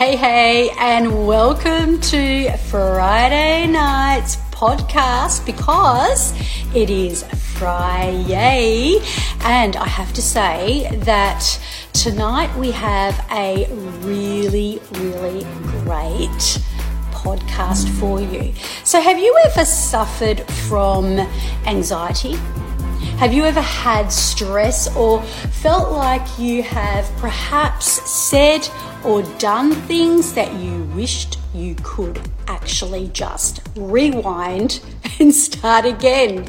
Hey, hey, and welcome to Friday night's podcast because it is Friday. And I have to say that tonight we have a really, really great podcast for you. So, have you ever suffered from anxiety? Have you ever had stress or felt like you have perhaps said or done things that you wished you could actually just rewind and start again?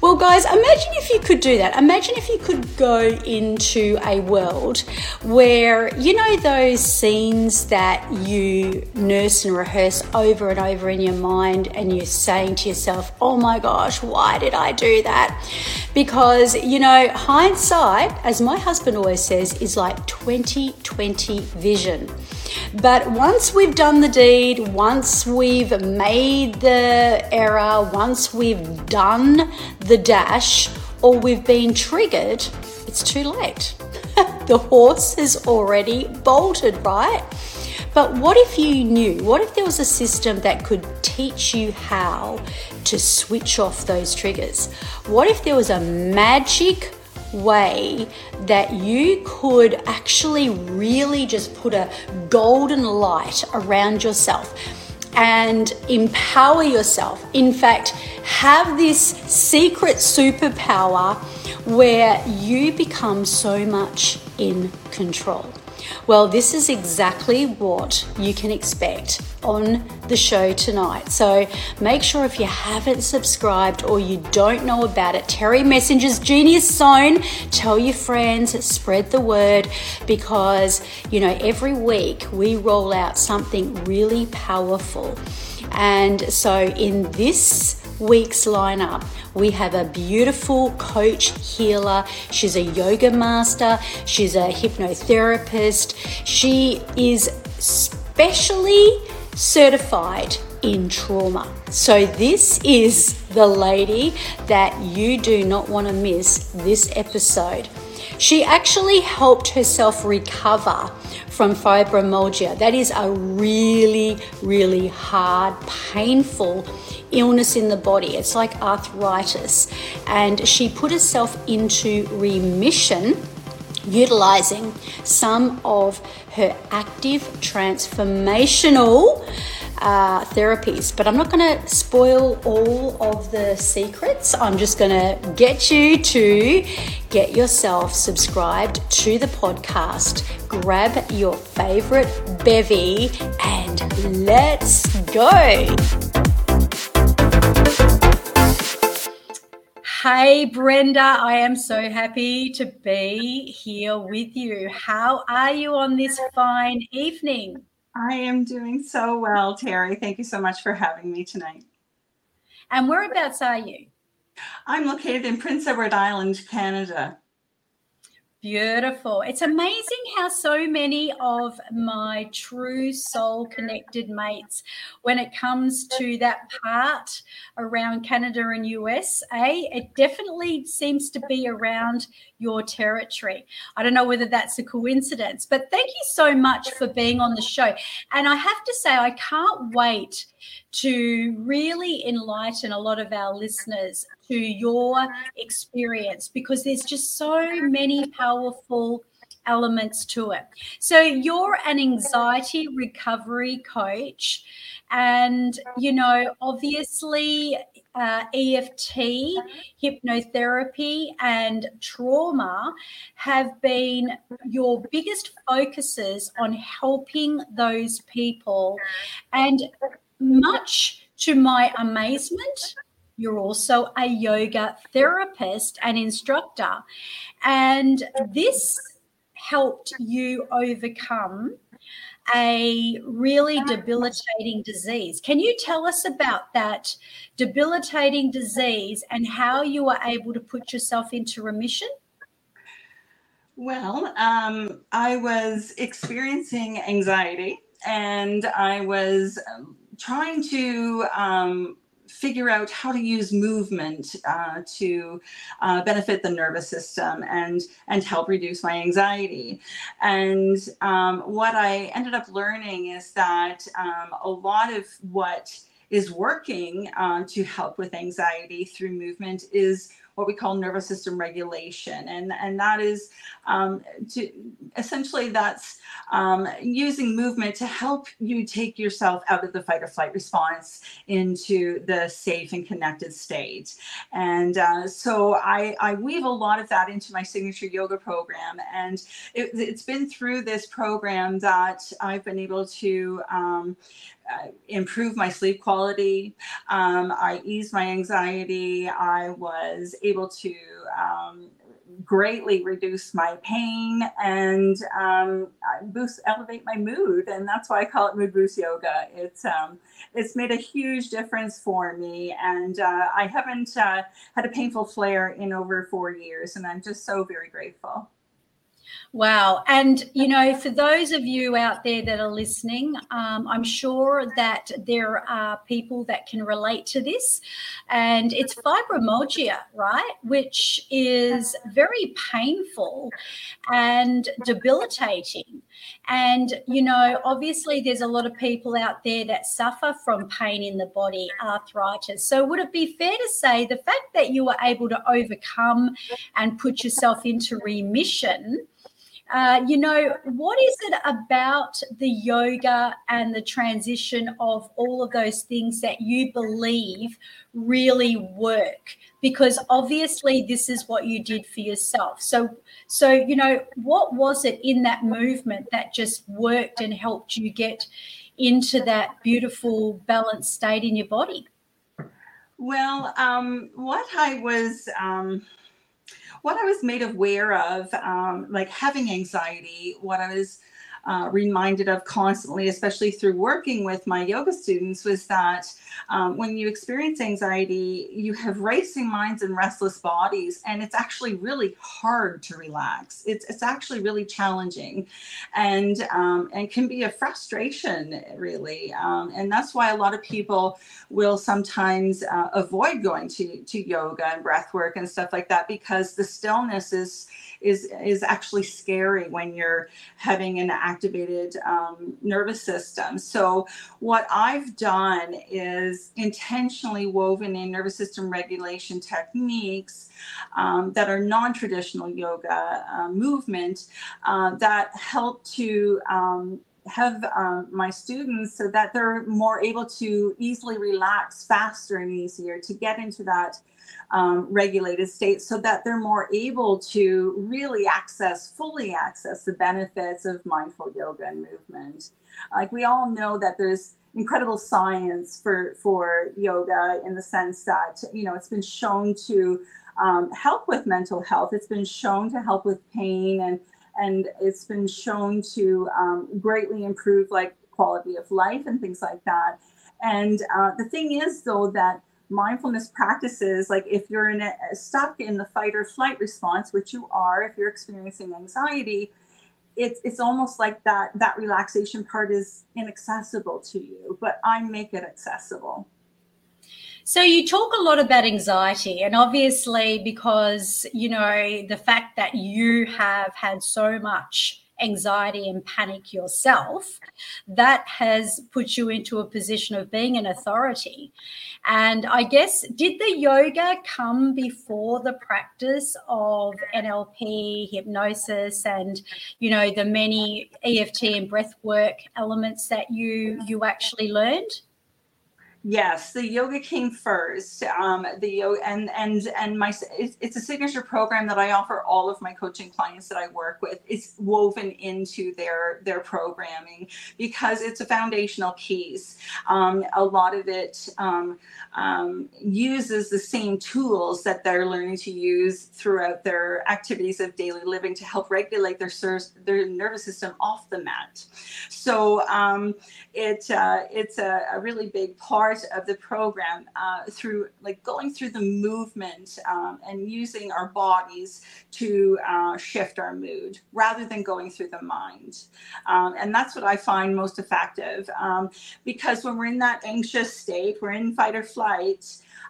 Well, guys, imagine if you could do that. Imagine if you could go into a world where, you know, those scenes that you nurse and rehearse over and over in your mind, and you're saying to yourself, oh my gosh, why did I do that? Because, you know, hindsight, as my husband always says, is like 2020 vision. But once we've done the deed, once we've made the error, once we've done the dash, or we've been triggered, it's too late. the horse has already bolted, right? But what if you knew? What if there was a system that could teach you how to switch off those triggers? What if there was a magic way that you could actually really just put a golden light around yourself and empower yourself. In fact, have this secret superpower where you become so much in control. Well, this is exactly what you can expect on the show tonight. So make sure if you haven't subscribed or you don't know about it, Terry Messenger's Genius Zone, tell your friends, spread the word because, you know, every week we roll out something really powerful. And so in this week's lineup, we have a beautiful coach healer. She's a yoga master, she's a hypnotherapist. She is specially certified in trauma. So, this is the lady that you do not want to miss this episode. She actually helped herself recover from fibromyalgia. That is a really, really hard, painful illness in the body. It's like arthritis. And she put herself into remission utilizing some of her active transformational uh, therapies. But I'm not going to spoil all of the secrets. I'm just going to get you to get yourself subscribed to the podcast, grab your favorite bevy, and let's go. Hey, Brenda, I am so happy to be here with you. How are you on this fine evening? I am doing so well, Terry. Thank you so much for having me tonight. And whereabouts are you? I'm located in Prince Edward Island, Canada. Beautiful. It's amazing how so many of my true soul connected mates, when it comes to that part around Canada and USA, eh, it definitely seems to be around your territory. I don't know whether that's a coincidence, but thank you so much for being on the show. And I have to say, I can't wait to really enlighten a lot of our listeners to your experience because there's just so many powerful elements to it. So you're an anxiety recovery coach and you know obviously uh, EFT, hypnotherapy, and trauma have been your biggest focuses on helping those people. And much to my amazement, you're also a yoga therapist and instructor. And this helped you overcome a really debilitating disease. Can you tell us about that debilitating disease and how you were able to put yourself into remission? Well, um, I was experiencing anxiety and I was um, trying to um, figure out how to use movement uh, to uh, benefit the nervous system and and help reduce my anxiety. And um, what I ended up learning is that um, a lot of what is working uh, to help with anxiety through movement is what we call nervous system regulation. And, and that is um, to essentially that's um, using movement to help you take yourself out of the fight or flight response into the safe and connected state. And uh, so I, I weave a lot of that into my signature yoga program. And it, has been through this program that I've been able to um, uh, improve my sleep quality. Um, I eased my anxiety. I was able to um, greatly reduce my pain and um, boost, elevate my mood, and that's why I call it mood boost yoga. It's um, it's made a huge difference for me, and uh, I haven't uh, had a painful flare in over four years, and I'm just so very grateful. Wow. And, you know, for those of you out there that are listening, um, I'm sure that there are people that can relate to this. And it's fibromyalgia, right? Which is very painful and debilitating. And, you know, obviously there's a lot of people out there that suffer from pain in the body, arthritis. So, would it be fair to say the fact that you were able to overcome and put yourself into remission? Uh, you know, what is it about the yoga and the transition of all of those things that you believe really work? Because obviously, this is what you did for yourself. So, so you know, what was it in that movement that just worked and helped you get into that beautiful balanced state in your body? Well, um, what I was. Um what I was made aware of, um, like having anxiety, what I was uh, reminded of constantly, especially through working with my yoga students, was that um, when you experience anxiety, you have racing minds and restless bodies, and it's actually really hard to relax. It's it's actually really challenging, and um, and can be a frustration really, um, and that's why a lot of people will sometimes uh, avoid going to to yoga and breath work and stuff like that because the stillness is is is actually scary when you're having an activated um, nervous system. So what I've done is intentionally woven in nervous system regulation techniques um, that are non-traditional yoga uh, movement uh, that help to um, have uh, my students so that they're more able to easily relax faster and easier to get into that um, regulated state so that they're more able to really access, fully access the benefits of mindful yoga and movement. Like we all know that there's incredible science for, for yoga in the sense that, you know, it's been shown to um, help with mental health. It's been shown to help with pain and, and it's been shown to um, greatly improve like quality of life and things like that. And uh, the thing is, though, that mindfulness practices like if you're in a, stuck in the fight or flight response which you are if you're experiencing anxiety it's it's almost like that that relaxation part is inaccessible to you but i make it accessible so you talk a lot about anxiety and obviously because you know the fact that you have had so much anxiety and panic yourself, that has put you into a position of being an authority. And I guess, did the yoga come before the practice of NLP, hypnosis, and you know the many EFT and breath work elements that you you actually learned? Yes, the yoga came first. Um, the yoga and and and my it's, it's, a signature program that I offer all of my coaching clients that I work with. It's woven into their their programming because it's a foundational piece. Um, a lot of it um, um uses the same tools that they're learning to use throughout their activities of daily living to help regulate their their nervous system off the mat. So um, it uh, it's a, a really big part part of the program uh, through like going through the movement um, and using our bodies to uh, shift our mood rather than going through the mind. Um, and that's what I find most effective um, because when we're in that anxious state, we're in fight or flight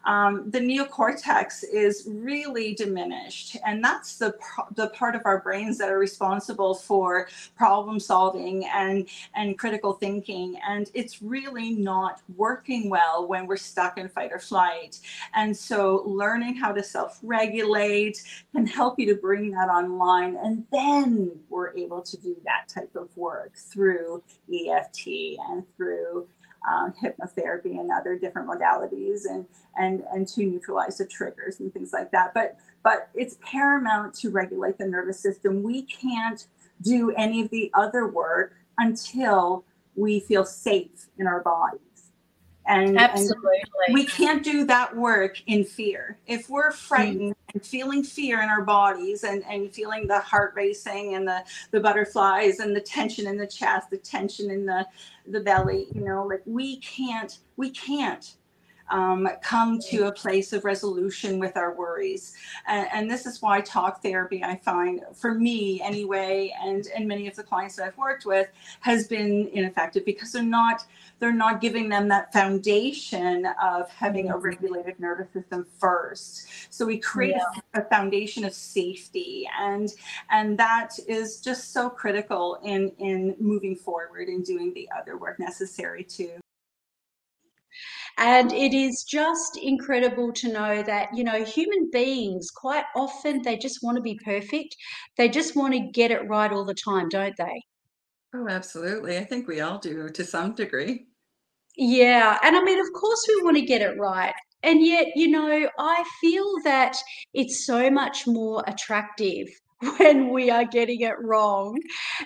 um, the neocortex is really diminished. And that's the, the part of our brains that are responsible for problem solving and, and critical thinking. And it's really not working well when we're stuck in fight or flight. And so learning how to self regulate can help you to bring that online. And then we're able to do that type of work through EFT and through um, hypnotherapy and other different modalities and and and to neutralize the triggers and things like that. But but it's paramount to regulate the nervous system. We can't do any of the other work until we feel safe in our bodies and, Absolutely. And we can't do that work in fear. If we're frightened mm-hmm. and feeling fear in our bodies and, and feeling the heart racing and the, the butterflies and the tension in the chest, the tension in the, the belly, you know, like we can't, we can't um, come to a place of resolution with our worries. And, and, this is why talk therapy, I find, for me anyway, and, and many of the clients that I've worked with, has been ineffective because they're not they're not giving them that foundation of having a regulated nervous system first. So we create yeah. a, a foundation of safety, and and that is just so critical in in moving forward and doing the other work necessary to and it is just incredible to know that, you know, human beings quite often they just want to be perfect. They just want to get it right all the time, don't they? Oh, absolutely. I think we all do to some degree. Yeah. And I mean, of course, we want to get it right. And yet, you know, I feel that it's so much more attractive when we are getting it wrong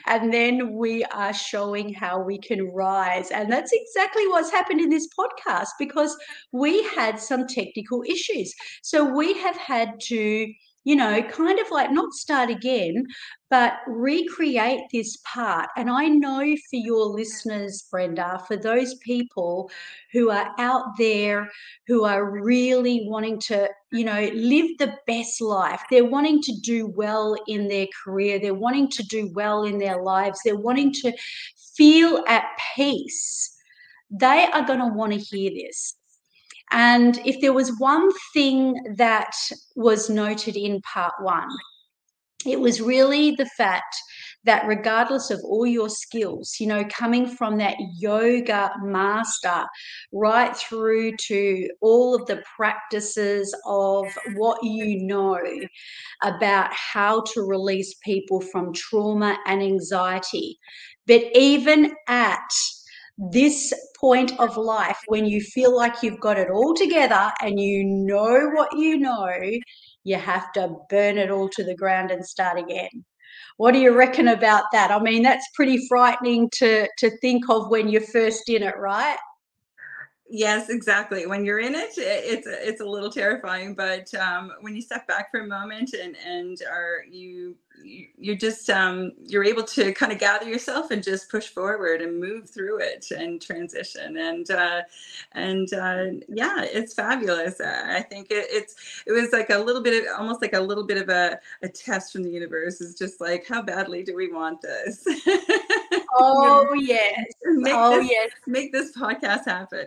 and then we are showing how we can rise and that's exactly what's happened in this podcast because we had some technical issues so we have had to you know, kind of like not mm. start again, but recreate this part. And I know for your listeners, Brenda, for those people who are out there who are really wanting to, you know, live the best life, they're wanting to do well in their career, they're wanting to do well in their lives, they're wanting to feel at peace. They are going to want to hear this. And if there was one thing that was noted in part one, it was really the fact that regardless of all your skills, you know, coming from that yoga master right through to all of the practices of what you know about how to release people from trauma and anxiety, but even at this point of life when you feel like you've got it all together and you know what you know, you have to burn it all to the ground and start again. What do you reckon about that? I mean, that's pretty frightening to to think of when you're first in it, right? Yes, exactly. When you're in it, it's it's a little terrifying. But um, when you step back for a moment and and are you you're just um, you're able to kind of gather yourself and just push forward and move through it and transition and uh, and uh, yeah, it's fabulous. I think it, it's it was like a little bit of almost like a little bit of a, a test from the universe. Is just like how badly do we want this? Oh yes. Make oh this, yes. Make this podcast happen.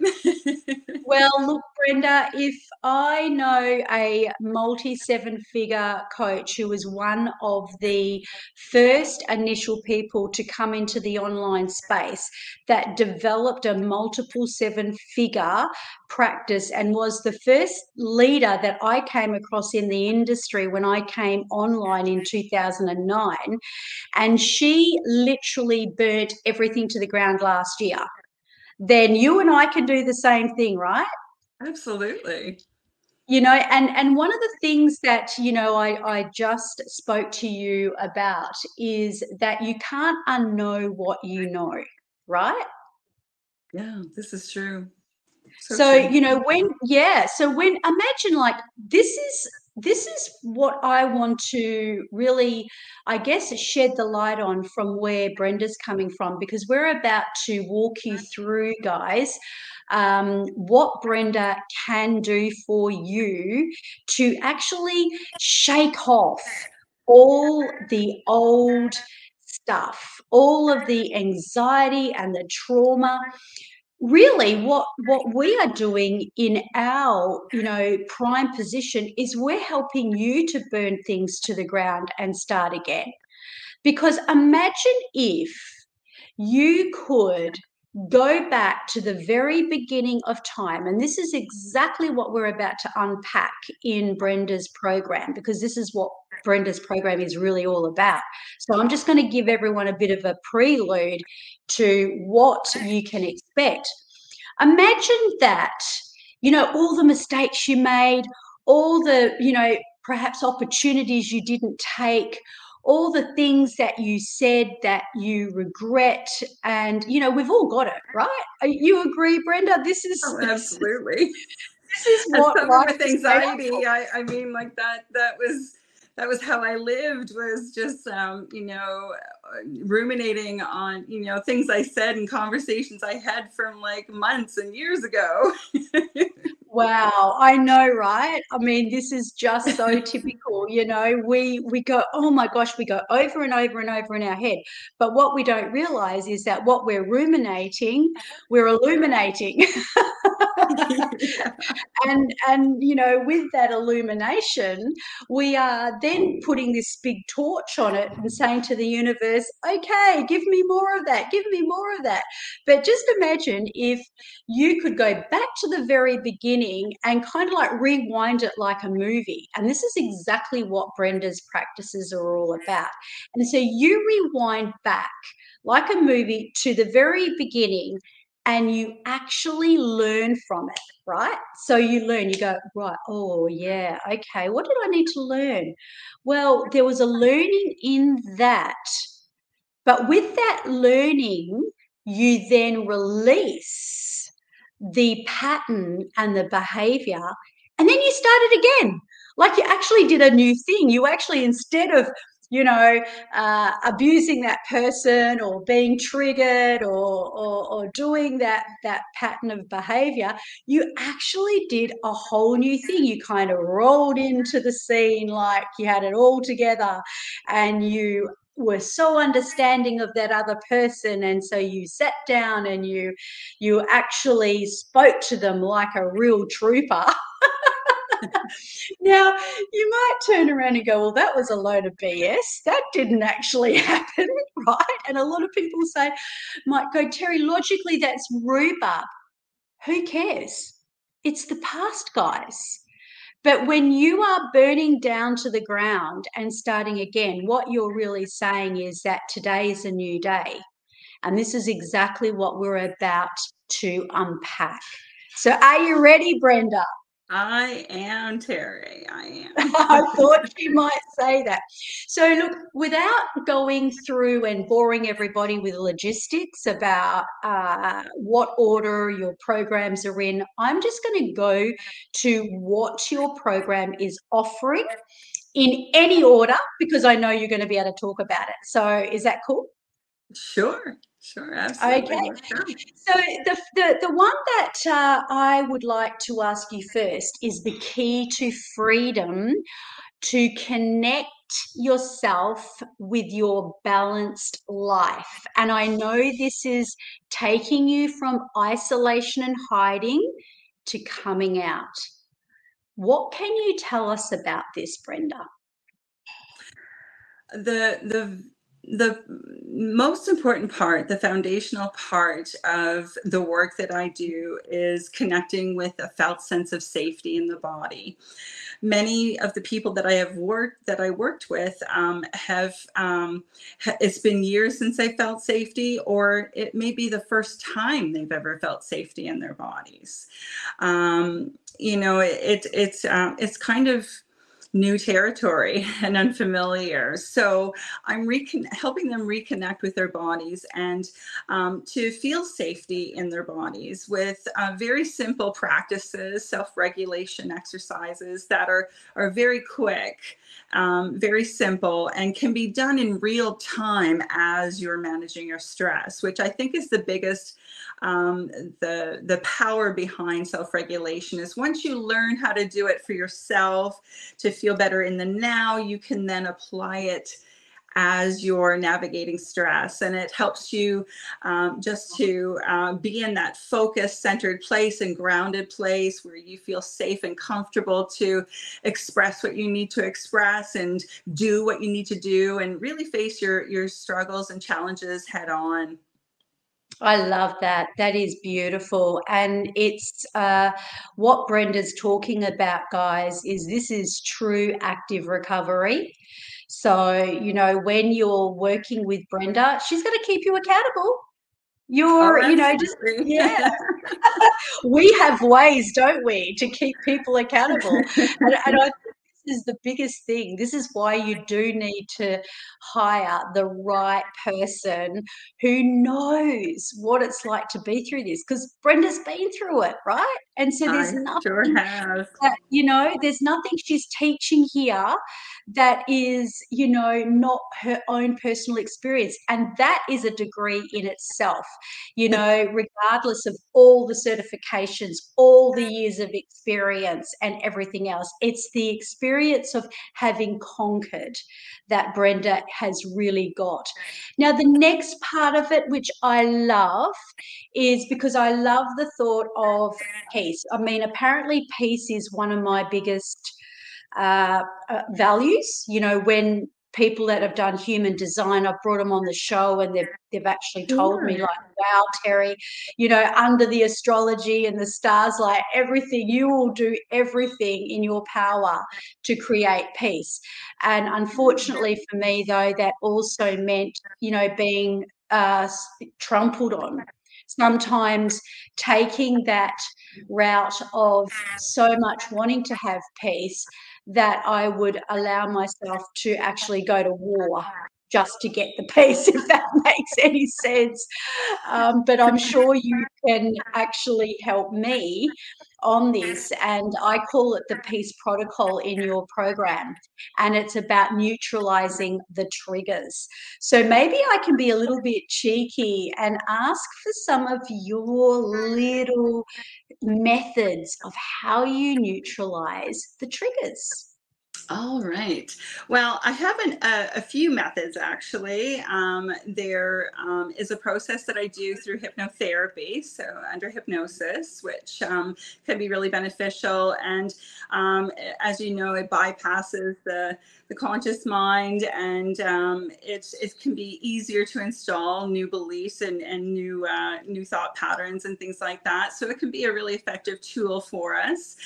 well, look, Brenda, if I know a multi seven figure coach who was one of the first initial people to come into the online space that developed a multiple seven figure practice and was the first leader that I came across in the industry when I came online in 2009. And she literally everything to the ground last year. Then you and I can do the same thing, right? Absolutely you know and and one of the things that you know i i just spoke to you about is that you can't unknow what you know right yeah this is true so, so you know when yeah so when imagine like this is this is what I want to really, I guess, shed the light on from where Brenda's coming from, because we're about to walk you through, guys, um, what Brenda can do for you to actually shake off all the old stuff, all of the anxiety and the trauma really what what we are doing in our you know prime position is we're helping you to burn things to the ground and start again. Because imagine if you could go back to the very beginning of time and this is exactly what we're about to unpack in Brenda's program because this is what Brenda's program is really all about. So I'm just going to give everyone a bit of a prelude to what you can expect. Imagine that, you know, all the mistakes you made, all the, you know, perhaps opportunities you didn't take, all the things that you said that you regret and you know we've all got it right? You agree brenda? This is oh, absolutely. this is what life with anxiety I, I mean like that that was that was how I lived was just um, you know ruminating on you know things I said and conversations I had from like months and years ago. wow, I know, right? I mean, this is just so typical. You know, we we go, oh my gosh, we go over and over and over in our head. But what we don't realize is that what we're ruminating, uh-huh. we're illuminating. and and you know with that illumination we are then putting this big torch on it and saying to the universe okay give me more of that give me more of that. But just imagine if you could go back to the very beginning and kind of like rewind it like a movie. And this is exactly what brenda's practices are all about. And so you rewind back like a movie to the very beginning and you actually learn from it, right? So you learn, you go, right, oh, yeah, okay, what did I need to learn? Well, there was a learning in that. But with that learning, you then release the pattern and the behavior, and then you start it again. Like you actually did a new thing. You actually, instead of you know, uh, abusing that person or being triggered or, or, or doing that that pattern of behavior, you actually did a whole new thing. You kind of rolled into the scene like you had it all together, and you were so understanding of that other person and so you sat down and you you actually spoke to them like a real trooper now, you might turn around and go, well, that was a load of BS. That didn't actually happen, right? And a lot of people say, might go, Terry, logically, that's rhubarb. Who cares? It's the past, guys. But when you are burning down to the ground and starting again, what you're really saying is that today is a new day. And this is exactly what we're about to unpack. So, are you ready, Brenda? I am Terry. I am. I thought you might say that. So, look, without going through and boring everybody with logistics about uh, what order your programs are in, I'm just going to go to what your program is offering in any order because I know you're going to be able to talk about it. So, is that cool? Sure. Sure, absolutely. Okay. So the, the, the one that uh, I would like to ask you first is the key to freedom to connect yourself with your balanced life. And I know this is taking you from isolation and hiding to coming out. What can you tell us about this, Brenda? The the the most important part, the foundational part of the work that I do is connecting with a felt sense of safety in the body. Many of the people that I have worked that I worked with um, have um, it's been years since they felt safety, or it may be the first time they've ever felt safety in their bodies. Um, you know, it, it's uh, it's kind of new territory and unfamiliar. So I'm recon- helping them reconnect with their bodies and um, to feel safety in their bodies with uh, very simple practices, self-regulation exercises that are are very quick, um, very simple, and can be done in real time as you're managing your stress, which I think is the biggest um, the the power behind self-regulation is once you learn how to do it for yourself to feel better in the now you can then apply it as you're navigating stress. And it helps you um, just to uh, be in that focused centered place and grounded place where you feel safe and comfortable to express what you need to express and do what you need to do and really face your your struggles and challenges head on I love that. That is beautiful. And it's uh, what Brenda's talking about, guys, is this is true active recovery. So, you know, when you're working with Brenda, she's going to keep you accountable. You're, oh, you know, just, yeah. we have ways, don't we, to keep people accountable. And, and I is the biggest thing. This is why you do need to hire the right person who knows what it's like to be through this because Brenda's been through it, right? And so there's I nothing sure that, you know, there's nothing she's teaching here that is, you know, not her own personal experience. And that is a degree in itself, you know, regardless of all the certifications, all the years of experience and everything else. It's the experience of having conquered that Brenda has really got. Now, the next part of it, which I love, is because I love the thought of peace. I mean, apparently, peace is one of my biggest uh, uh, values. You know, when people that have done human design, I've brought them on the show and they've, they've actually told me, like, wow, Terry, you know, under the astrology and the stars, like everything, you will do everything in your power to create peace. And unfortunately for me, though, that also meant, you know, being uh, trampled on. Sometimes taking that route of so much wanting to have peace that I would allow myself to actually go to war just to get the peace, if that makes any sense. Um, but I'm sure you can actually help me on this. And I call it the peace protocol in your program. And it's about neutralizing the triggers. So maybe I can be a little bit cheeky and ask for some of your little methods of how you neutralize the triggers. All right. Well, I have an, a, a, few methods actually. Um, there um, is a process that I do through hypnotherapy, so under hypnosis, which um, can be really beneficial. And um, as you know, it bypasses the the conscious mind, and um, it it can be easier to install new beliefs and and new uh, new thought patterns and things like that. So it can be a really effective tool for us.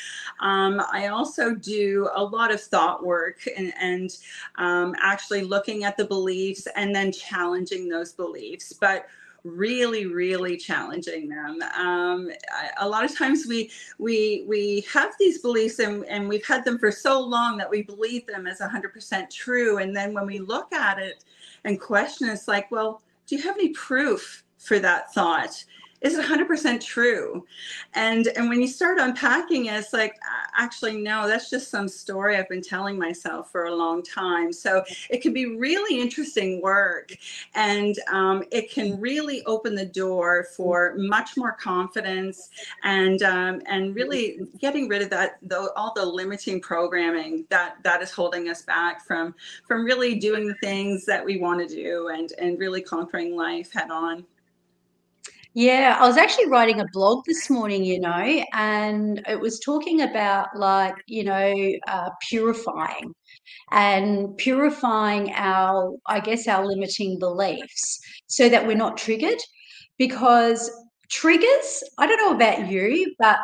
Um, I also do a lot of thought work and, and um, actually looking at the beliefs and then challenging those beliefs, but really really challenging them. Um, a lot of times we we we have these beliefs and, and we've had them for so long that we believe them as 100% true and then when we look at it and question it's like well do you have any proof for that thought is it 100% true. And and when you start unpacking it it's like actually no that's just some story i've been telling myself for a long time. So it can be really interesting work and um, it can really open the door for much more confidence and um, and really getting rid of that all the limiting programming that that is holding us back from from really doing the things that we want to do and and really conquering life head on yeah, I was actually writing a blog this morning, you know, and it was talking about like, you know, uh, purifying and purifying our, I guess, our limiting beliefs so that we're not triggered. Because triggers, I don't know about you, but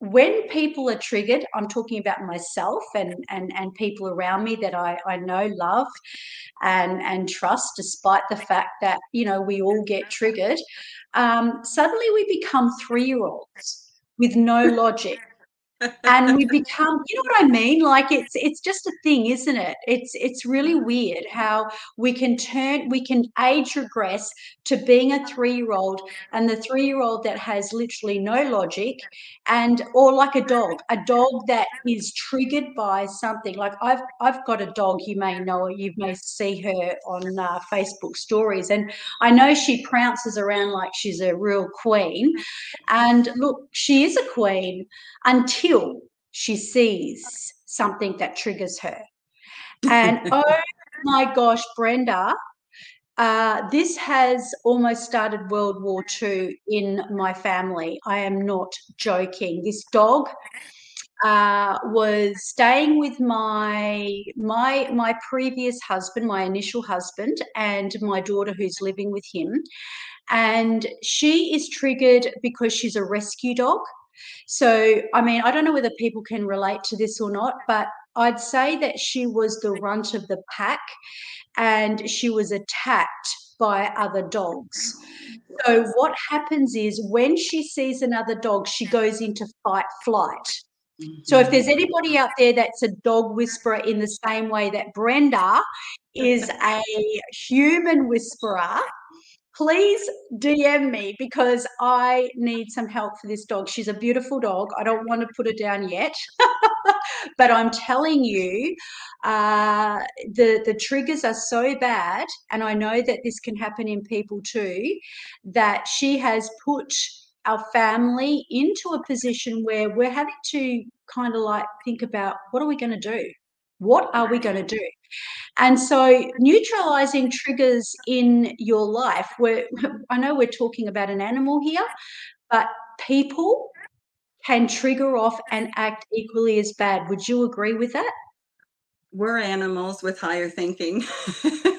when people are triggered, I'm talking about myself and and and people around me that I, I know, love, and and trust, despite the fact that you know we all get triggered. Um, suddenly, we become three year olds with no logic, and we become you know what i mean? Like it's it's just a thing isn't it? It's it's really weird how we can turn we can age regress to being a three-year-old and the three-year-old that has literally no logic and or like a dog a dog that is triggered by something. Like i've i've got a dog you may know her you may see her on uh, facebook stories and i know she prounces around like she's a real queen. And look she is a queen until she sees something that triggers her. And oh my gosh, Brenda, uh, this has almost started World War II in my family. I am not joking. This dog uh, was staying with my my my previous husband, my initial husband, and my daughter who's living with him. And she is triggered because she's a rescue dog. So, I mean, I don't know whether people can relate to this or not, but I'd say that she was the runt of the pack and she was attacked by other dogs. So, what happens is when she sees another dog, she goes into fight flight. So, if there's mm-hmm. anybody out there that's a dog whisperer in the same way that Brenda is a human whisperer, please DM me because I need some help for this dog. She's a beautiful dog. I don't want to put her down yet, but I'm telling you, uh, the the triggers are so bad, and I know that this can happen in people too. That she has put our family into a position where we're having to kind of like think about what are we going to do what are we going to do? And so, neutralizing triggers in your life, where I know we're talking about an animal here, but people can trigger off and act equally as bad. Would you agree with that? We're animals with higher thinking.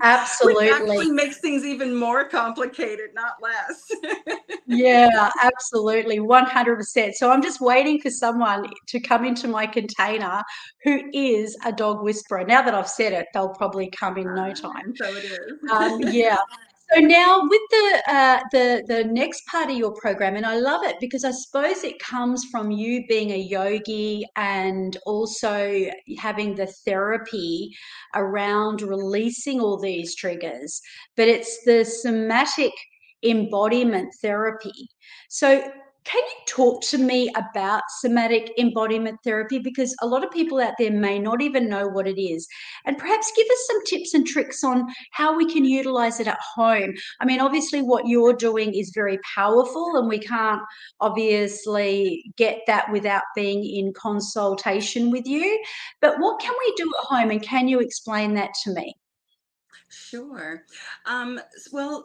Absolutely. Actually makes things even more complicated, not less. yeah, absolutely. 100%. So I'm just waiting for someone to come into my container who is a dog whisperer. Now that I've said it, they'll probably come in no time. So it is. Um, yeah. So now with the uh, the the next part of your program, and I love it because I suppose it comes from you being a yogi and also having the therapy around releasing all these triggers. But it's the somatic embodiment therapy. So can you talk to me about somatic embodiment therapy? Because a lot of people out there may not even know what it is. And perhaps give us some tips and tricks on how we can utilize it at home. I mean, obviously, what you're doing is very powerful, and we can't obviously get that without being in consultation with you. But what can we do at home? And can you explain that to me? Sure. Um, well,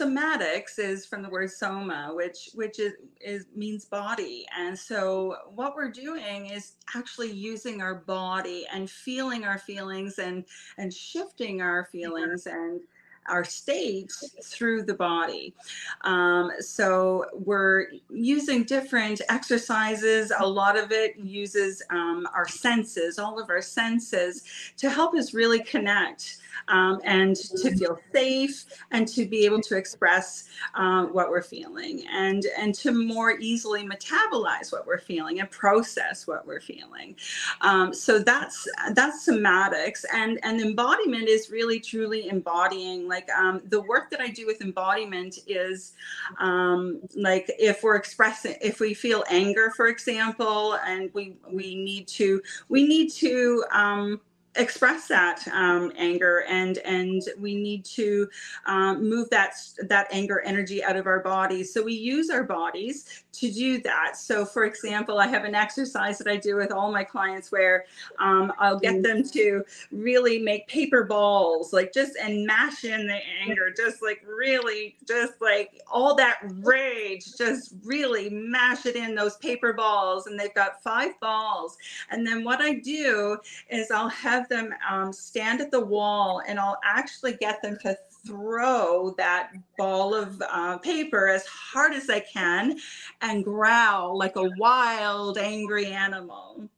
somatics is from the word soma which which is, is means body. And so what we're doing is actually using our body and feeling our feelings and and shifting our feelings and our states through the body. Um, so we're using different exercises. A lot of it uses um, our senses, all of our senses, to help us really connect um, and to feel safe and to be able to express uh, what we're feeling and and to more easily metabolize what we're feeling and process what we're feeling. Um, so that's that's somatics and and embodiment is really truly embodying. Like um, the work that I do with embodiment is um, like if we're expressing if we feel anger, for example, and we we need to we need to um, express that um, anger and and we need to um, move that that anger energy out of our bodies. So we use our bodies to do that. So for example i have an exercise that i do with all my clients where um, i'll get mm. them to really make paper balls like just and mash in the anger just like really just like all that rage just really mash it in those paper balls and they've got five balls. And then what i do is i'll have have them um, stand at the wall and I'll actually get them to throw that ball of uh, paper as hard as I can and growl like a wild, angry animal.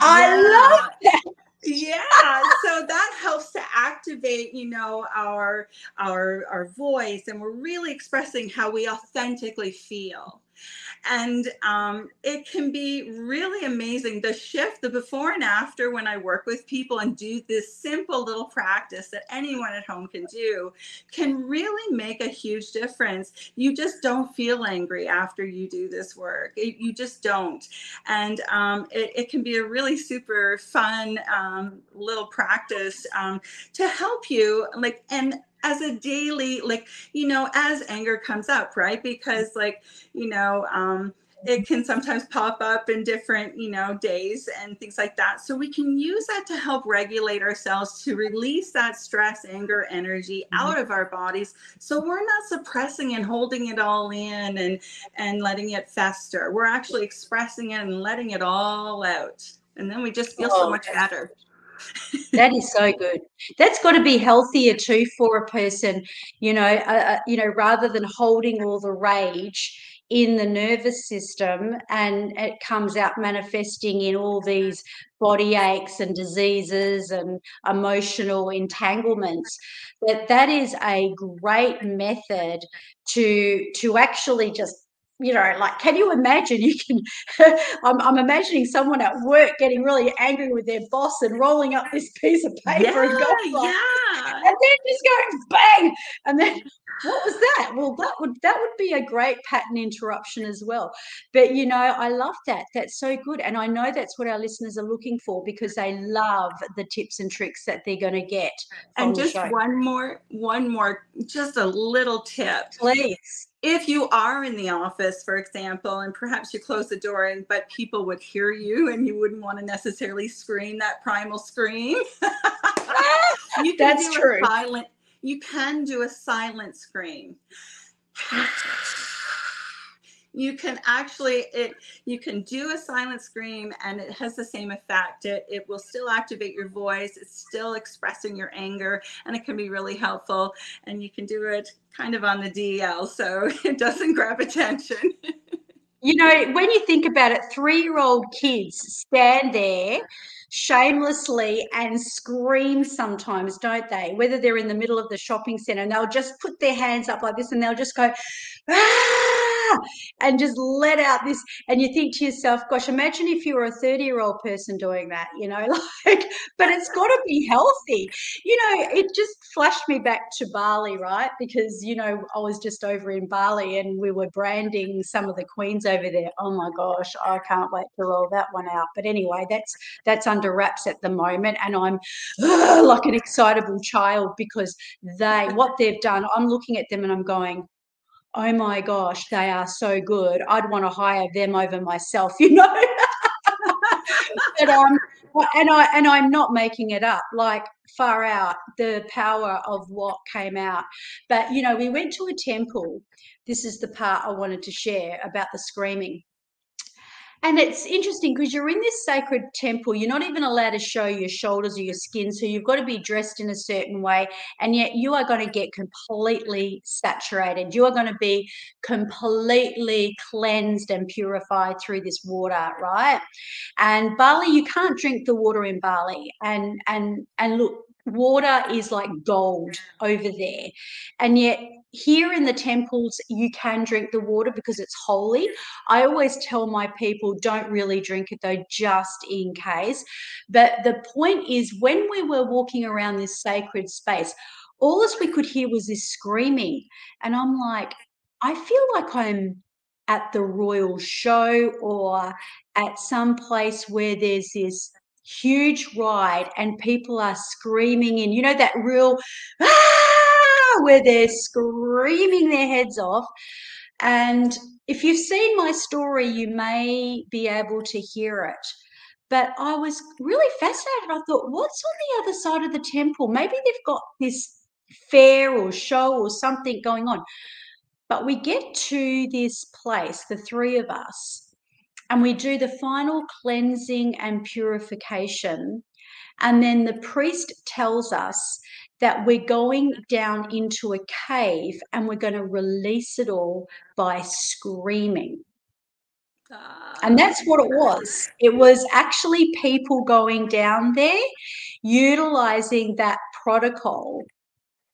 I yeah. love that. yeah so that helps to activate you know our our our voice and we're really expressing how we authentically feel and um, it can be really amazing. The shift the before and after when i work with people and do this simple little practice that anyone at home can do can really make a huge difference. You just don't feel angry after you do this work. It, you just don't. And um, it, it, can be a really super fun um, little practice um, to help you like and as a daily like you know as anger comes up right? Because like you know um it can sometimes pop up in different you know days and things like that. So we can use that to help regulate ourselves to release that stress anger energy mm-hmm. out of our bodies so we're not suppressing and holding it all in and and letting it fester. We're actually expressing it and letting it all out and then we just feel oh, so much better that is so good. That's got to be healthier too for a person, you know, uh, uh, you know, rather than holding all the rage in the nervous system and it comes out manifesting in all these body aches and diseases and emotional entanglements that that is a great method to to actually just you know, like, can you imagine? You can, I'm, I'm imagining someone at work getting really angry with their boss and rolling up this piece of paper yeah, and going, yeah. and then just going bang. And then what was that? Well, that would, that would be a great pattern interruption as well. But, you know, I love that. That's so good. And I know that's what our listeners are looking for because they love the tips and tricks that they're going to get. And just one more, one more, just a little tip. Please if you are in the office, for example, and perhaps you close the door and but people would hear you and you wouldn't want to necessarily scream that primal scream. you can That's do true. A silent, you can do a silent scream you can actually it you can do a silent scream and it has the same effect. It, it will still activate your voice. It's still expressing your anger and it can be really helpful. And you can do it kind of on the dl so it doesn't grab attention. You know when you think about it three year old kids stand there shamelessly and scream sometimes, don't they? Whether they're in the middle of the shopping center and they'll just put their hands up like this and they'll just go, ah, and just let out this. And you think to yourself, gosh, imagine if you were a 30 year old person doing that, you know, like, but it's got to be healthy. You know, it just flashed me back to Bali, right? Because, you know, I was just over in Bali and we were branding some of the queens over there. Oh my gosh, I can't wait to roll that one out. But anyway, that's, that's under wraps at the moment. And I'm uh, like an excitable child because they, what they've done, I'm looking at them and I'm going, oh my gosh, they are so good. I'd want to hire them over myself, you know. but um, and I and I'm not making it up. Like far out the power of what came out. But you know, we went to a temple. This is the part I wanted to share about the screaming. And it's interesting because you're in this sacred temple. You're not even allowed to show your shoulders or your skin. So you've got to be dressed in a certain way. And yet you are going to get completely saturated. You are going to be completely cleansed and purified through this water, right? And Bali, you can't drink the water in Bali. And and and look, water is like gold over there. And yet here in the temples, you can drink the water because it's holy. I always tell my people, don't really drink it though, just in case. But the point is, when we were walking around this sacred space, all as we could hear was this screaming. And I'm like, I feel like I'm at the royal show or at some place where there's this huge ride and people are screaming in, you know, that real ah, where they're screaming their heads off. And if you've seen my story, you may be able to hear it. But I was really fascinated. I thought, what's on the other side of the temple? Maybe they've got this fair or show or something going on. But we get to this place, the three of us, and we do the final cleansing and purification. And then the priest tells us that we're going down into a cave and we're going to release it all by screaming. And ah, that's what it was. It was actually people going down there, utilizing that protocol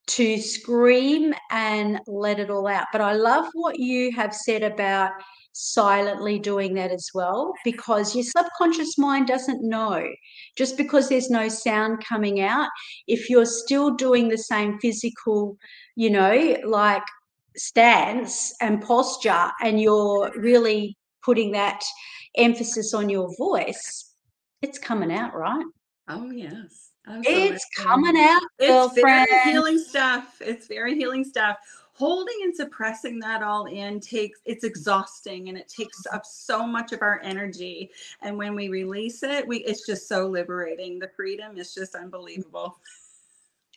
to scream and let it all out. But I love what you have said about silently doing that as well because your subconscious mind doesn't know. Just because there's no sound coming out, if you're still doing the same physical, you know, like stance and posture, and you're really putting that emphasis on your voice, it's coming out, right? Oh, yes. It's coming out, it's girlfriend. very healing stuff. It's very healing stuff holding and suppressing that all in takes it's exhausting and it takes up so much of our energy and when we release it we it's just so liberating the freedom is just unbelievable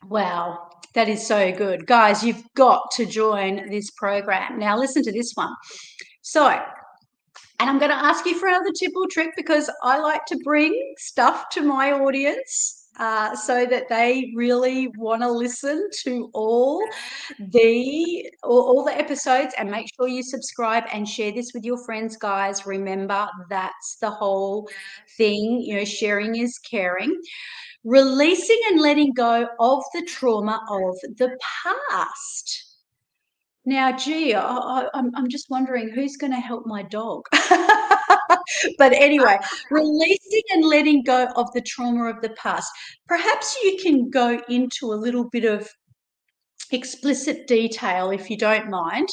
Wow, that is so good. Guys, you've got to join this program. Now, listen to this one. So, and I'm going to ask you for another tip or trick because I like to bring stuff to my audience uh, so that they really want to listen to all the all, all, the episodes. And make sure you subscribe and share this with your friends guys. Remember that's the whole thing you know sharing is caring. Releasing and letting go of the trauma of the past. Now, gee, I, am just wondering who's going to help my dog. but anyway, releasing and letting go of the trauma of the past. Perhaps you can go into a little bit of explicit detail, if you don't mind,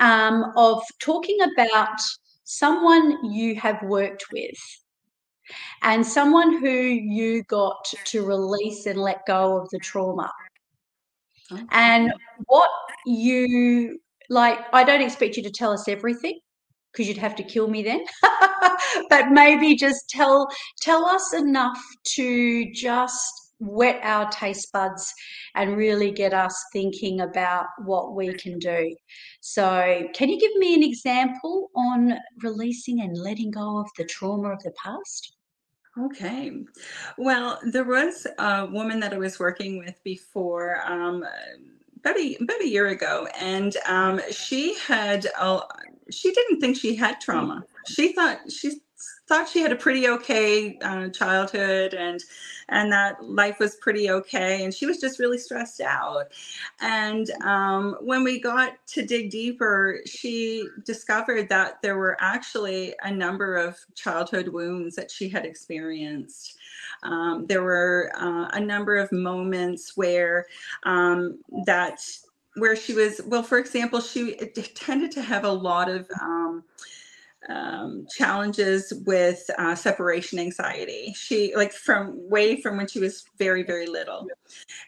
um, of talking about someone you have worked with and someone who you got to release and let go of the trauma. And what you like, I don't expect you to tell us everything because you'd have to kill me then. but maybe just tell tell us enough to just whet our taste buds and really get us thinking about what we can do. So, can you give me an example on releasing and letting go of the trauma of the past? Okay. Well, there was a woman that I was working with before. Um, about a, about a year ago, and um, she had a, she didn't think she had trauma. She thought she thought she had a pretty okay uh, childhood and and that life was pretty okay and she was just really stressed out and um, when we got to dig deeper she discovered that there were actually a number of childhood wounds that she had experienced um, there were uh, a number of moments where um, that where she was well for example she tended to have a lot of um, um, challenges with uh, separation anxiety. She like from way from when she was very very little,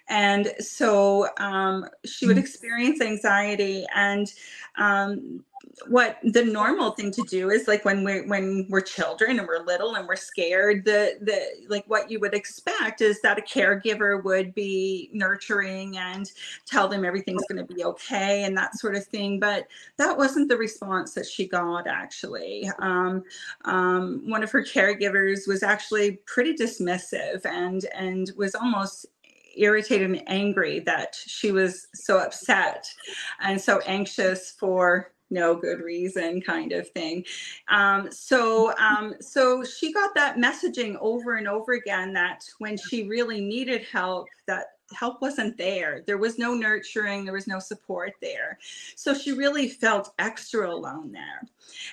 and so um, she would mm. experience anxiety, and um, what the normal thing to do is like when we're when we're children and we're little and we're scared the the like what you would expect is that a caregiver would be nurturing and tell them everything's going to be okay and that sort of thing but that wasn't the response that she got actually. Um, um, one of her caregivers was actually pretty dismissive and and was almost irritated and angry that she was so upset and so anxious for no good reason kind of thing. Um, so um, so she got that messaging over and over again that when she really needed help that help wasn't there. There was no nurturing there was no support there. So she really felt extra alone there.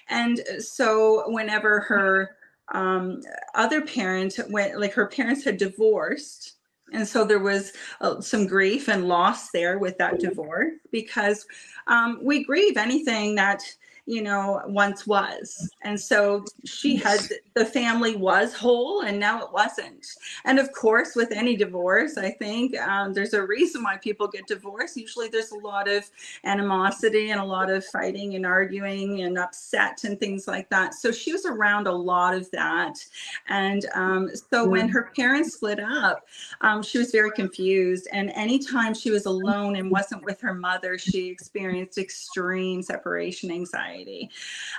And so whenever her um, other parent went like her parents had divorced and so there was uh, some grief and loss there with that divorce because um, we grieve anything that you know, once was. And so she had the family was whole and now it wasn't. And of course, with any divorce, I think um, there's a reason why people get divorced. Usually there's a lot of animosity and a lot of fighting and arguing and upset and things like that. So she was around a lot of that. And um, so when her parents split up, um, she was very confused. And anytime she was alone and wasn't with her mother, she experienced extreme separation anxiety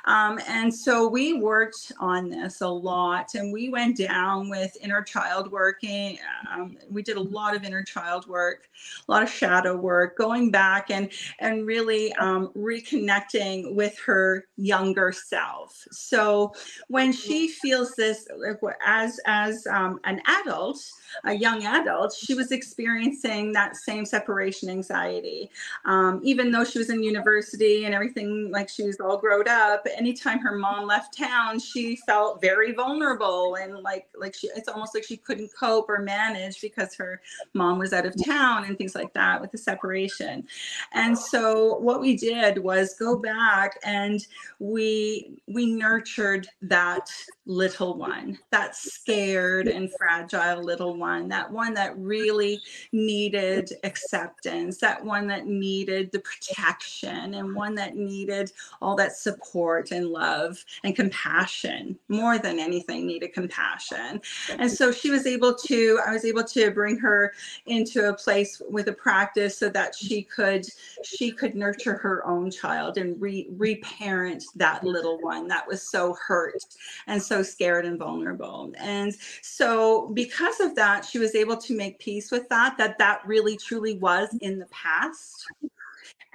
Um, and so we worked on this a lot and we went down with inner child working. Um, we did a lot of inner child work, a lot of shadow work, going back and, and really um, reconnecting with her younger self. So when she feels this, as, as um, an adult, a young adult, she was experiencing that same separation anxiety. Um, even though she was in university and everything, like she was all grown up, anytime her mom left town, she felt very vulnerable and like like she it's almost like she couldn't cope or manage because her mom was out of town and things like that with the separation. And so what we did was go back and we we nurtured that little one, that scared and fragile little one, that one that really needed acceptance, that one that needed the protection, and one that needed all that support and love and compassion more than anything, needed compassion. And so she was able to, I was able to bring her into a place with a practice so that she could she could nurture her own child and re reparent that little one that was so hurt and so scared and vulnerable. And so because of that, she was able to make peace with that, that that really truly was in the past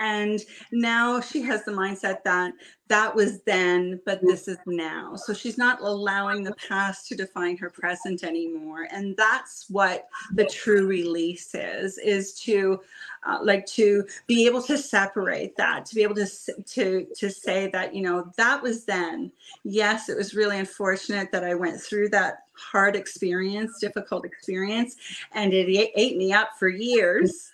and now she has the mindset that that was then, but this is now. So she's not allowing the past to define her present anymore. And that's what the true release is, is to uh, like to be able to separate that, to be able to, to, to say that, you know, that was then. Yes, it was really unfortunate that I went through that hard experience, difficult experience, and it ate me up for years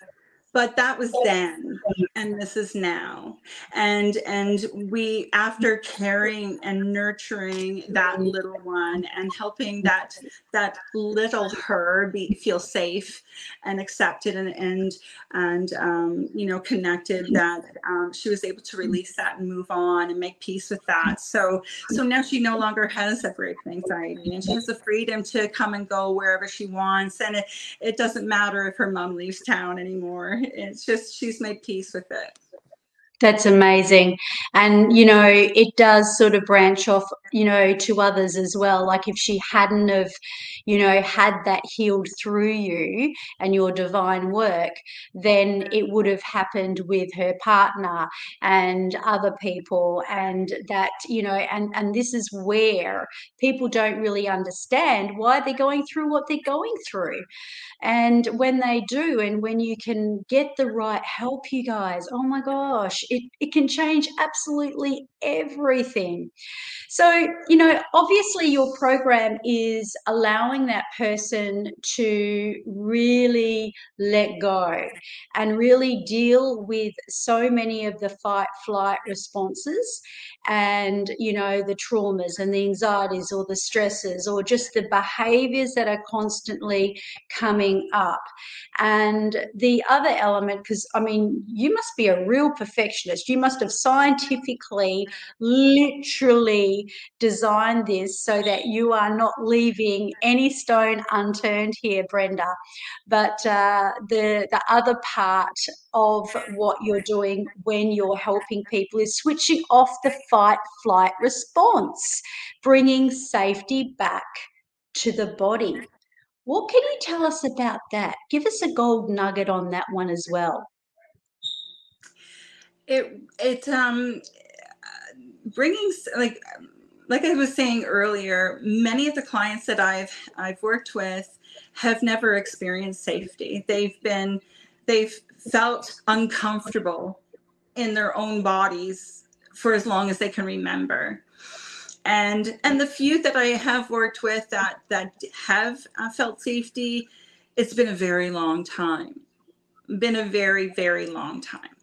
but that was then and this is now. And and we after caring and nurturing that little one and helping that that little her be feel safe and accepted and and and um, you know connected that um, she was able to release that and move on and make peace with that. So so now she no longer has separation anxiety and she has the freedom to come and go wherever she wants. And it, it doesn't matter if her mom leaves town anymore it's just she's made peace with it that's amazing. And, you know, it does sort of branch off, you know, to others as well. Like if she hadn't have, you know, had that healed through you and your divine work, then it would have happened with her partner and other people. And that, you know, and, and this is where people don't really understand why they're going through what they're going through. And when they do, and when you can get the right help, you guys, oh my gosh, it, it can change absolutely everything. So, you know, obviously your program is allowing that person to really let go and really deal with so many of the fight flight responses and, you know, the traumas and the anxieties or the stresses or just the behaviors that are constantly coming up. And the other element, because I mean, you must be a real perfectionist. You must have scientifically, literally designed this so that you are not leaving any stone unturned here, Brenda. But uh, the the other part of what you're doing when you're helping people is switching off the fight flight response, bringing safety back to the body. What can you tell us about that? Give us a gold nugget on that one as well. It it um bringing like like I was saying earlier, many of the clients that I've I've worked with have never experienced safety. They've been they've felt uncomfortable in their own bodies for as long as they can remember. And and the few that I have worked with that that have uh, felt safety, it's been a very long time, been a very very long time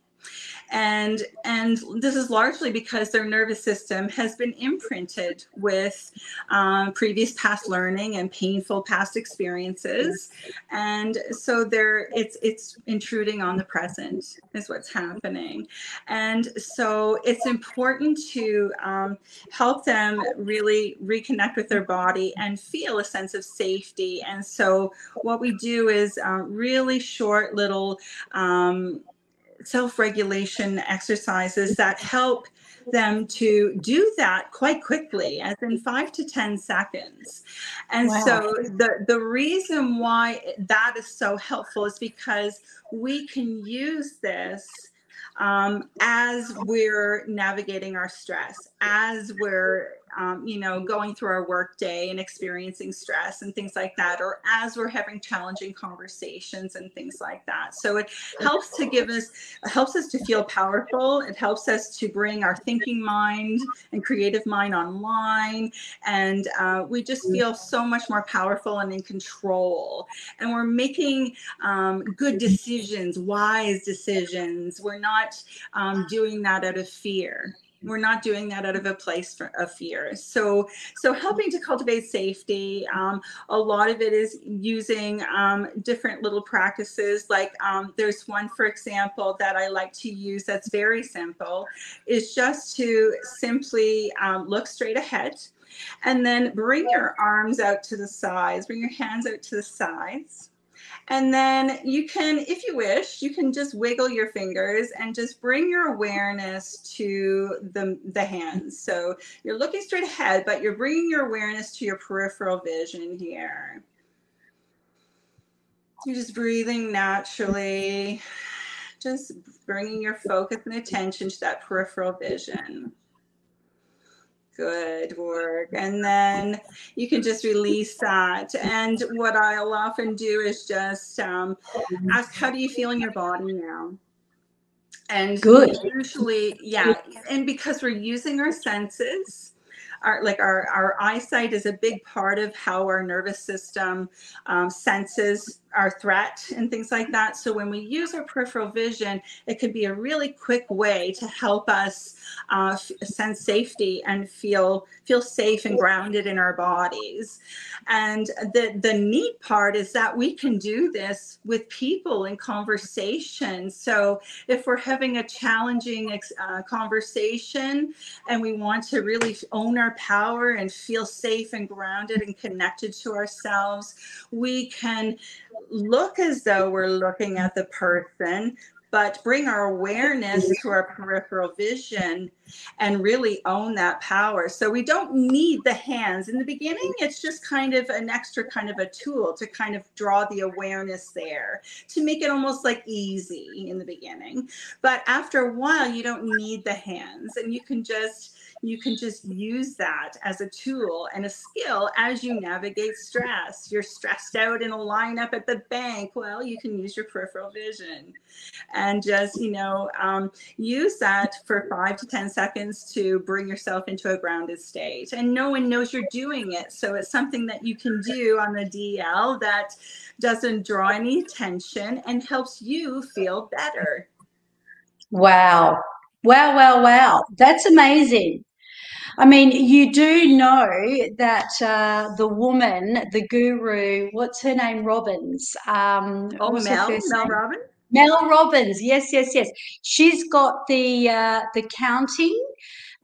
and and this is largely because their nervous system has been imprinted with um, previous past learning and painful past experiences. And so there it's it's intruding on the present is what's happening. And so it's important to um, help them really reconnect with their body and feel a sense of safety. And so what we do is uh, really short little um, self-regulation exercises that help them to do that quite quickly as in five to ten seconds and wow. so the the reason why that is so helpful is because we can use this um, as we're navigating our stress, as we're um, you know, going through our workday and experiencing stress and things like that, or as we're having challenging conversations and things like that. So it helps to give us, helps us to feel powerful. It helps us to bring our thinking mind and creative mind online. And uh, we just feel so much more powerful and in control. And we're making um, good decisions, wise decisions. We're not um, doing that out of fear we're not doing that out of a place for, of fear. So so helping to cultivate safety um, a lot of it is using um, different little practices. Like um, there's one for example that i like to use that's very simple is just to simply um, look straight ahead and then bring your arms out to the sides bring your hands out to the sides and then you can, if you wish, you can just wiggle your fingers and just bring your awareness to the, the hands. So you're looking straight ahead, but you're bringing your awareness to your peripheral vision here. You're just breathing naturally, just bringing your focus and attention to that peripheral vision. Good work. And then you can just release that. And what I'll often do is just um, ask, How do you feel in your body now? And good. Usually, yeah. And because we're using our senses, our like our, our eyesight is a big part of how our nervous system um, senses our threat and things like that. So when we use our peripheral vision, it can be a really quick way to help us uh, sense safety and feel feel safe and grounded in our bodies. And the the neat part is that we can do this with people in conversation. So if we're having a challenging uh, conversation and we want to really own our power and feel safe and grounded and connected to ourselves, we can look as though we're looking at the person, but bring our awareness to our peripheral vision and really own that power. So we don't need the hands. In the beginning, it's just kind of an extra kind of a tool to kind of draw the awareness there to make it almost like easy in the beginning. But after a while, you don't need the hands and you can just you can just use that as a tool and a skill as you navigate stress. You're stressed out in a lineup at the bank. Well, you can use your peripheral vision and just, you know, um, use that for five to 10 seconds to bring yourself into a grounded state. And no one knows you're doing it. So it's something that you can do on the DL that doesn't draw any attention and helps you feel better. Wow. Wow, wow, wow. That's amazing. I mean, you do know that uh, the woman, the guru, what's her name? Robbins. Um, oh, Mel, Mel Robbins. Mel Robbins. Yes, yes, yes. She's got the uh, the counting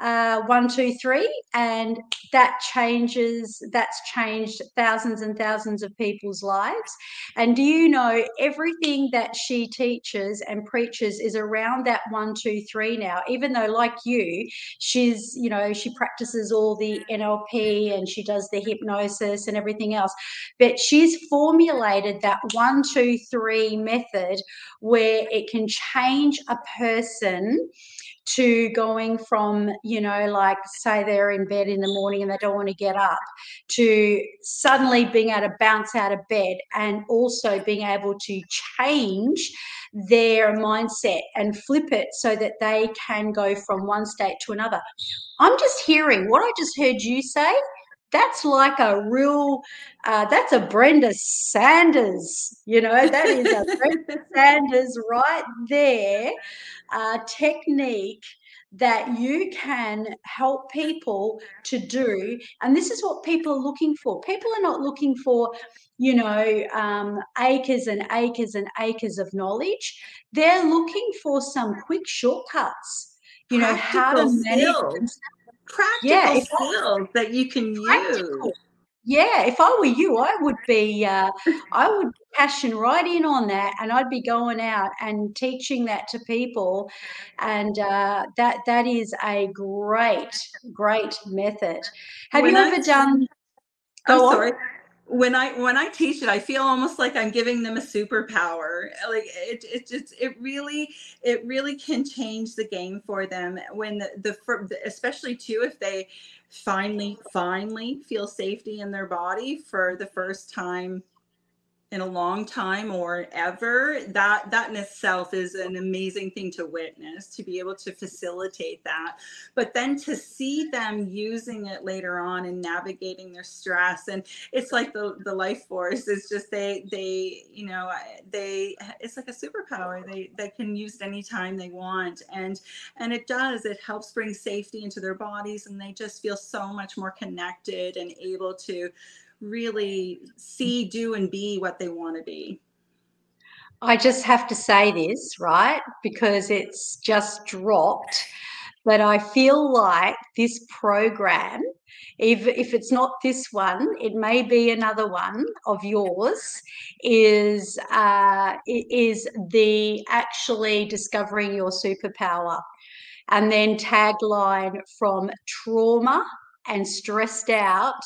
uh, one, two, three, and that changes. That's changed thousands and thousands of people's lives. And do you know everything that she teaches and preaches is around that one, two, three now? Even though, like you, she's you know she practices all the NLP and she does the hypnosis and everything else, but she's formulated that one, two, three method where it can change a person to going from, you know, like say they're in bed in the morning and they don't want to get up, to suddenly being able to bounce out of bed and also being able to change their mindset and flip it so that they can go from one state to another. I'm just hearing what I just heard you say that's like a real uh, that's a brenda sanders you know that is a brenda sanders right there uh, technique that you can help people to do and this is what people are looking for. People are not looking for you know um, acres and acres and acres of knowledge. They're looking for some quick shortcuts you know Practical how to manage practical yeah, skills I, that you can practical. use. Yeah, if I were you, I would be, uh, I would passion right in on that, and I'd be going out and teaching that to people, and uh, that that is a great, great method. Have when you ever done? Go oh, sorry. When I when I teach it, I feel almost like I'm giving them a superpower. Like it, it just it really it really can change the game for them when the, the especially too if they finally finally feel safety in their body for the first time in a long time or ever that that in itself is an amazing thing to witness to be able to facilitate that. But then to see them using it later on and navigating their stress and it's like the the life force is just they they you know they it's like a superpower. They they can use it anytime they want and and it does. It helps bring safety into their bodies and they just feel so much more connected and able to really see, do, and be what they want to be. I just have to say this, right? Because it's just dropped. But I feel like this program, if, if it's not this one, it may be another one of yours, is uh, is the actually discovering your superpower. And then tagline from trauma and stressed out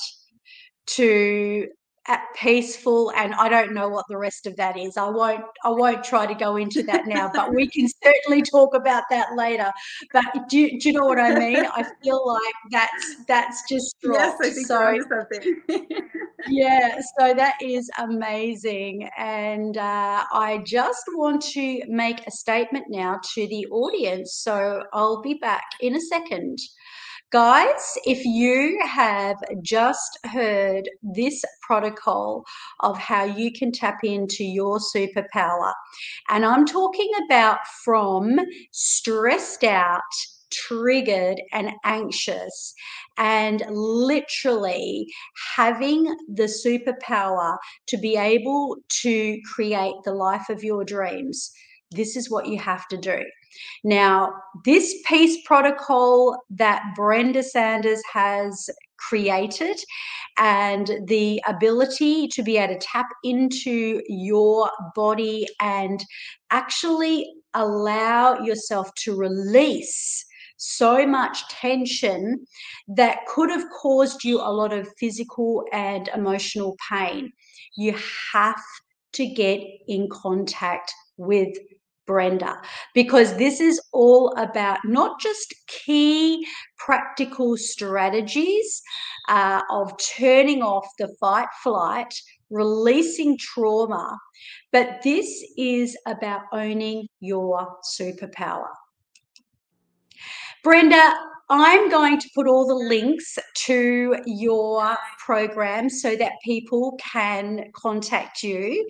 to at peaceful and i don't know what the rest of that is. I won't i won't try to go into that now but we can certainly talk about that later. But do, do you know what i mean? I feel like that's that's just dropped. yes i think so something. Yeah so that is amazing. And uh, i just want to make a statement now to the audience. So i'll be back in a second Guys, if you have just heard this protocol of how you can tap into your superpower, and I'm talking about from stressed out, triggered, and anxious, and literally having the superpower to be able to create the life of your dreams. This is what you have to do. Now, this peace protocol that Brenda Sanders has created and the ability to be able to tap into your body and actually allow yourself to release so much tension that could have caused you a lot of physical and emotional pain. You have to get in contact with Brenda, because this is all about not just key practical strategies uh, of turning off the fight flight, releasing trauma, but this is about owning your superpower. Brenda, I'm going to put all the links to your program so that people can contact you.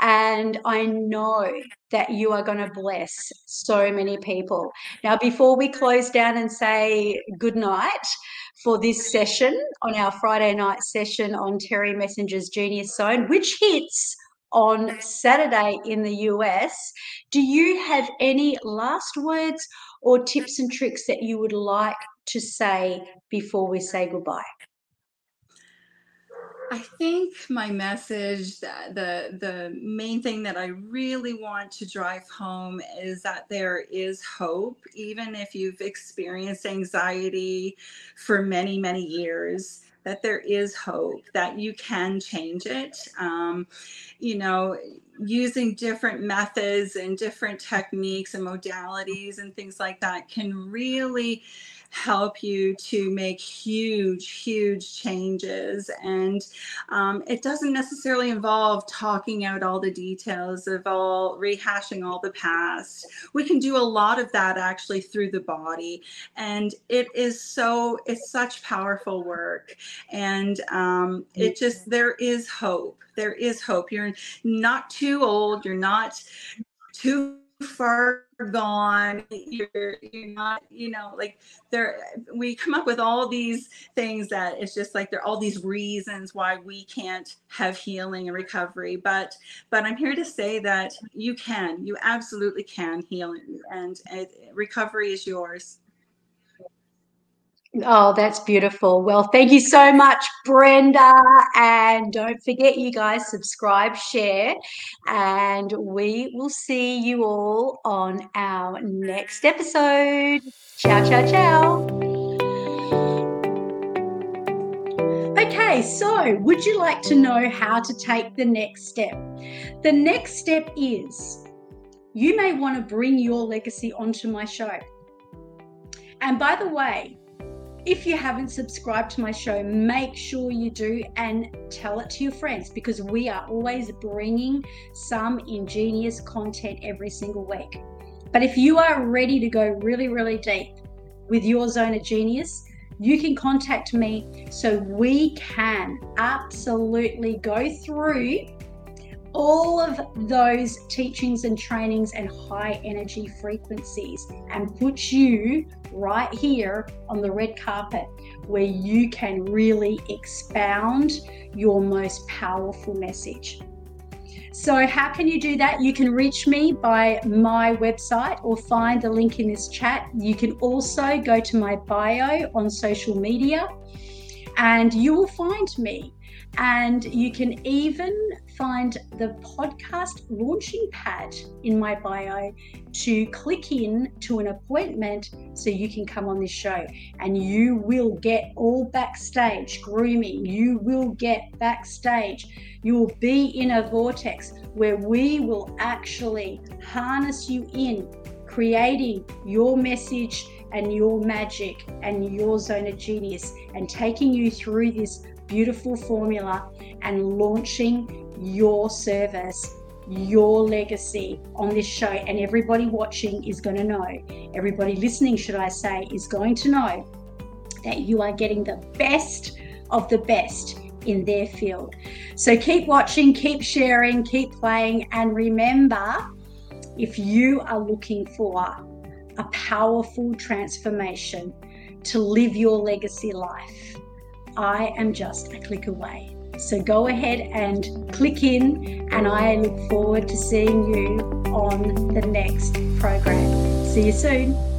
And I know that you are going to bless so many people. Now, before we close down and say good night for this session on our Friday night session on Terry Messenger's Genius Zone, which hits on Saturday in the US, do you have any last words or tips and tricks that you would like to say before we say goodbye? I think my message, the the main thing that I really want to drive home is that there is hope, even if you've experienced anxiety for many many years. That there is hope, that you can change it. Um, you know, using different methods and different techniques and modalities and things like that can really help you to make huge, huge changes. And um, it doesn't necessarily involve talking out all the details of all rehashing all the past. We can do a lot of that actually through the body. And it is so, it's such powerful work. And um, it just, there is hope. There is hope. You're not too old. You're not too far gone you're you're not you know like there we come up with all these things that it's just like there are all these reasons why we can't have healing and recovery but but i'm here to say that you can you absolutely can heal and, and recovery is yours Oh, that's beautiful. Well, thank you so much, Brenda. And don't forget, you guys, subscribe, share, and we will see you all on our next episode. Ciao, ciao, ciao. Okay, so would you like to know how to take the next step? The next step is you may want to bring your legacy onto my show. And by the way, if you haven't subscribed to my show, make sure you do and tell it to your friends because we are always bringing some ingenious content every single week. But if you are ready to go really, really deep with your zone of genius, you can contact me so we can absolutely go through all of those teachings and trainings and high energy frequencies and put you right here on the red carpet where you can really expound your most powerful message. So, how can you do that? You can reach me by my website or find the link in this chat. You can also go to my bio on social media and you will find me. And you can even find the podcast launching pad in my bio to click in to an appointment so you can come on this show. And you will get all backstage grooming, you will get backstage. You will be in a vortex where we will actually harness you in creating your message and your magic and your zone of genius and taking you through this beautiful formula and launching your service, your legacy on this show. And everybody watching is going to know, everybody listening, should I say, is going to know that you are getting the best of the best in their field. So keep watching, keep sharing, keep playing, and remember if you are looking for a powerful transformation to live your legacy life, I am just a click away. So go ahead and click in, and I look forward to seeing you on the next program. See you soon.